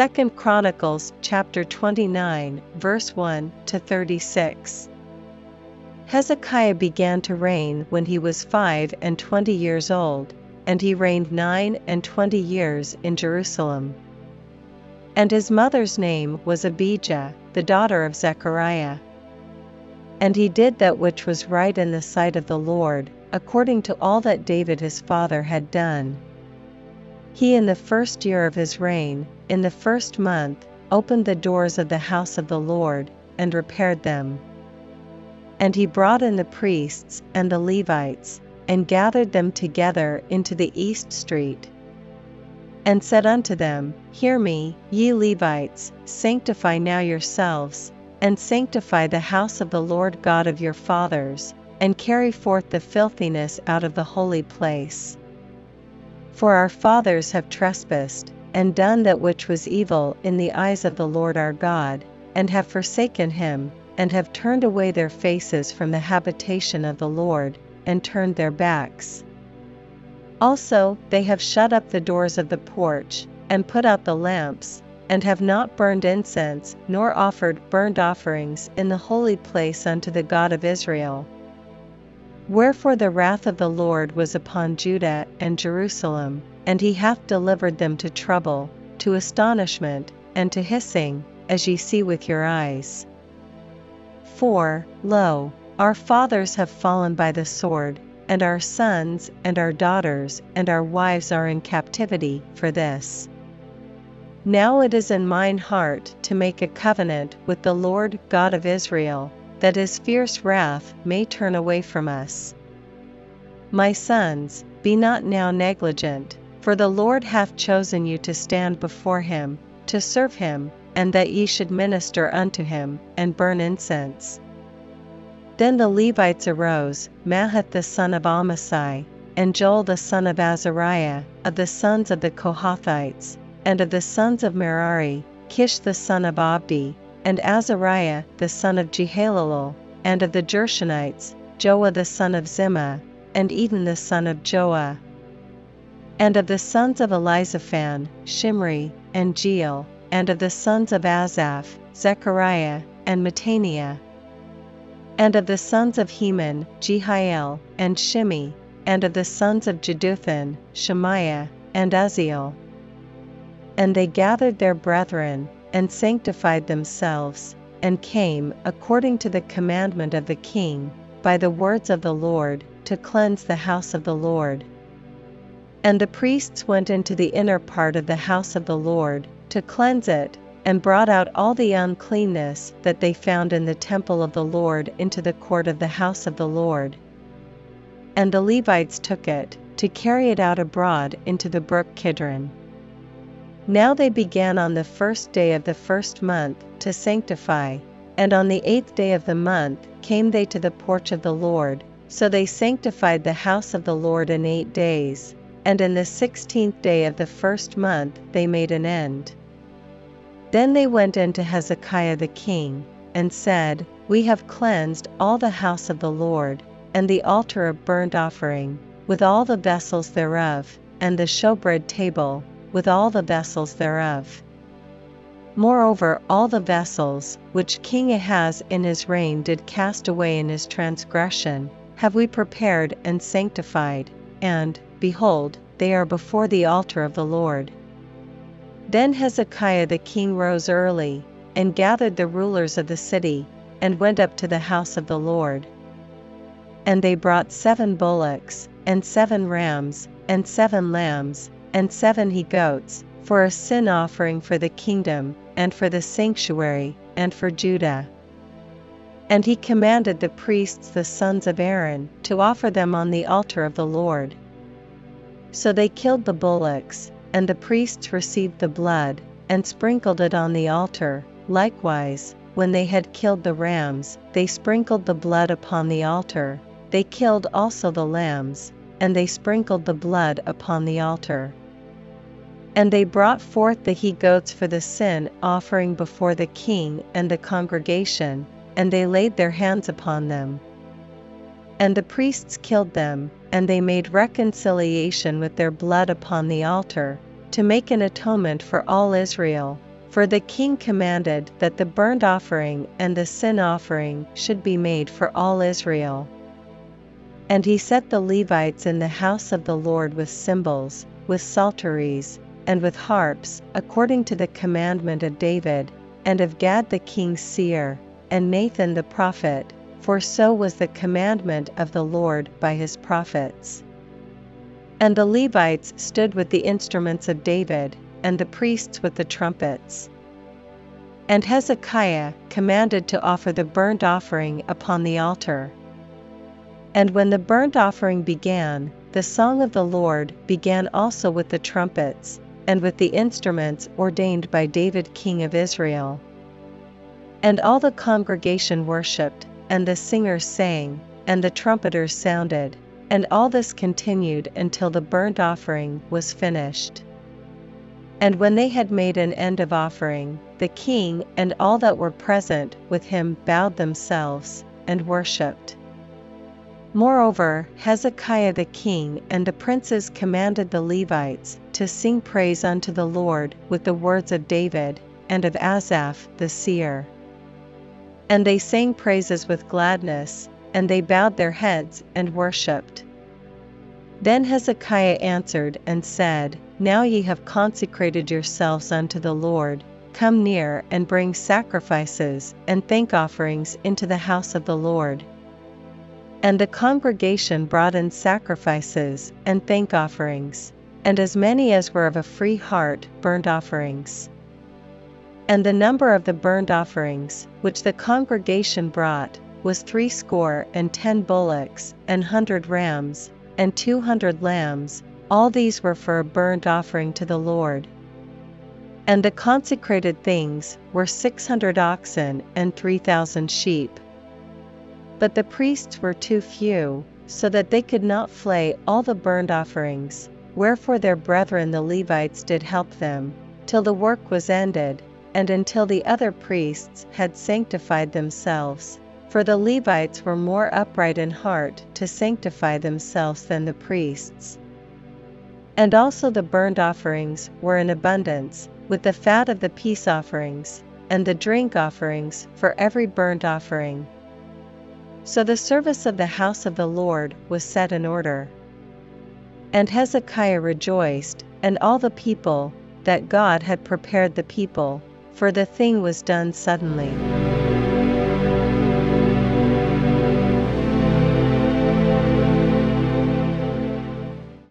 2 Chronicles chapter 29 verse 1 to 36. Hezekiah began to reign when he was five and twenty years old, and he reigned nine and twenty years in Jerusalem. And his mother's name was Abijah, the daughter of Zechariah. And he did that which was right in the sight of the Lord, according to all that David his father had done. He in the first year of his reign, in the first month, opened the doors of the house of the Lord, and repaired them. And he brought in the priests and the Levites, and gathered them together into the east street. And said unto them, Hear me, ye Levites, sanctify now yourselves, and sanctify the house of the Lord God of your fathers, and carry forth the filthiness out of the holy place. For our fathers have trespassed, and done that which was evil in the eyes of the Lord our God, and have forsaken him, and have turned away their faces from the habitation of the Lord, and turned their backs. Also, they have shut up the doors of the porch, and put out the lamps, and have not burned incense, nor offered burnt offerings in the holy place unto the God of Israel. Wherefore the wrath of the Lord was upon Judah and Jerusalem, and he hath delivered them to trouble, to astonishment, and to hissing, as ye see with your eyes. For, lo, our fathers have fallen by the sword, and our sons and our daughters and our wives are in captivity for this. Now it is in mine heart to make a covenant with the Lord God of Israel, that his fierce wrath may turn away from us. My sons, be not now negligent, for the Lord hath chosen you to stand before him, to serve him, and that ye should minister unto him, and burn incense. Then the Levites arose, Mahath the son of Amasai, and Joel the son of Azariah, of the sons of the Kohathites, and of the sons of Merari, Kish the son of Abdi, and Azariah the son of Jehalelel, and of the Gershonites, Joah the son of Zimmah, and Eden the son of Joah. And of the sons of Elizaphan, Shimri, and Jeiel, and of the sons of Asaph, Zechariah, and Mattaniah. And of the sons of Heman, Jehiel, and Shimei, and of the sons of Jeduthun, Shemaiah, and Uzziel. And they gathered their brethren, and sanctified themselves, and came, according to the commandment of the king, by the words of the Lord, to cleanse the house of the Lord. And the priests went into the inner part of the house of the Lord, to cleanse it, and brought out all the uncleanness that they found in the temple of the Lord into the court of the house of the Lord. And the Levites took it, to carry it out abroad into the brook Kidron. Now they began on the first day of the first month to sanctify, and on the eighth day of the month came they to the porch of the Lord, so they sanctified the house of the Lord in eight days, and in the sixteenth day of the first month they made an end. Then they went in to Hezekiah the king, and said, We have cleansed all the house of the Lord, and the altar of burnt offering, with all the vessels thereof, and the showbread table, with all the vessels thereof. Moreover, all the vessels, which King Ahaz in his reign did cast away in his transgression, have we prepared and sanctified, and, behold, they are before the altar of the Lord. Then Hezekiah the king rose early, and gathered the rulers of the city, and went up to the house of the Lord. And they brought seven bullocks, and seven rams, and seven lambs, and seven he goats, for a sin offering for the kingdom, and for the sanctuary, and for Judah. And he commanded the priests the sons of Aaron to offer them on the altar of the Lord. So they killed the bullocks, and the priests received the blood, and sprinkled it on the altar. Likewise, when they had killed the rams, they sprinkled the blood upon the altar. They killed also the lambs, and they sprinkled the blood upon the altar. And they brought forth the he goats for the sin offering before the king and the congregation, and they laid their hands upon them. And the priests killed them, and they made reconciliation with their blood upon the altar, to make an atonement for all Israel, For the king commanded that the burnt offering and the sin offering should be made for all Israel. And he set the Levites in the house of the Lord with cymbals, with psalteries, and with harps, according to the commandment of David, and of Gad the king's seer, and Nathan the prophet, for so was the commandment of the Lord by his prophets. And the Levites stood with the instruments of David, and the priests with the trumpets. And Hezekiah commanded to offer the burnt offering upon the altar. And when the burnt offering began, the song of the Lord began also with the trumpets, and with the instruments ordained by David king of Israel. And all the congregation worshipped, and the singers sang, and the trumpeters sounded, and all this continued until the burnt offering was finished. And when they had made an end of offering, the king and all that were present with him bowed themselves, and worshipped. Moreover, Hezekiah the king and the princes commanded the Levites to sing praise unto the Lord with the words of David, and of Asaph the seer. And they sang praises with gladness, and they bowed their heads and worshipped. Then Hezekiah answered and said, Now ye have consecrated yourselves unto the Lord, come near and bring sacrifices and thank offerings into the house of the Lord. And the congregation brought in sacrifices and thank offerings, and as many as were of a free heart burnt offerings. And the number of the burnt offerings, which the congregation brought, was threescore and ten bullocks, and hundred rams, and two hundred lambs, all these were for a burnt offering to the Lord. And the consecrated things were six hundred oxen and three thousand sheep. But the priests were too few, so that they could not flay all the burnt offerings, wherefore their brethren the Levites did help them, till the work was ended, and until the other priests had sanctified themselves. For the Levites were more upright in heart to sanctify themselves than the priests. And also the burnt offerings were in abundance, with the fat of the peace offerings, and the drink offerings for every burnt offering. So the service of the house of the Lord was set in order. And Hezekiah rejoiced, and all the people, that God had prepared the people, for the thing was done suddenly.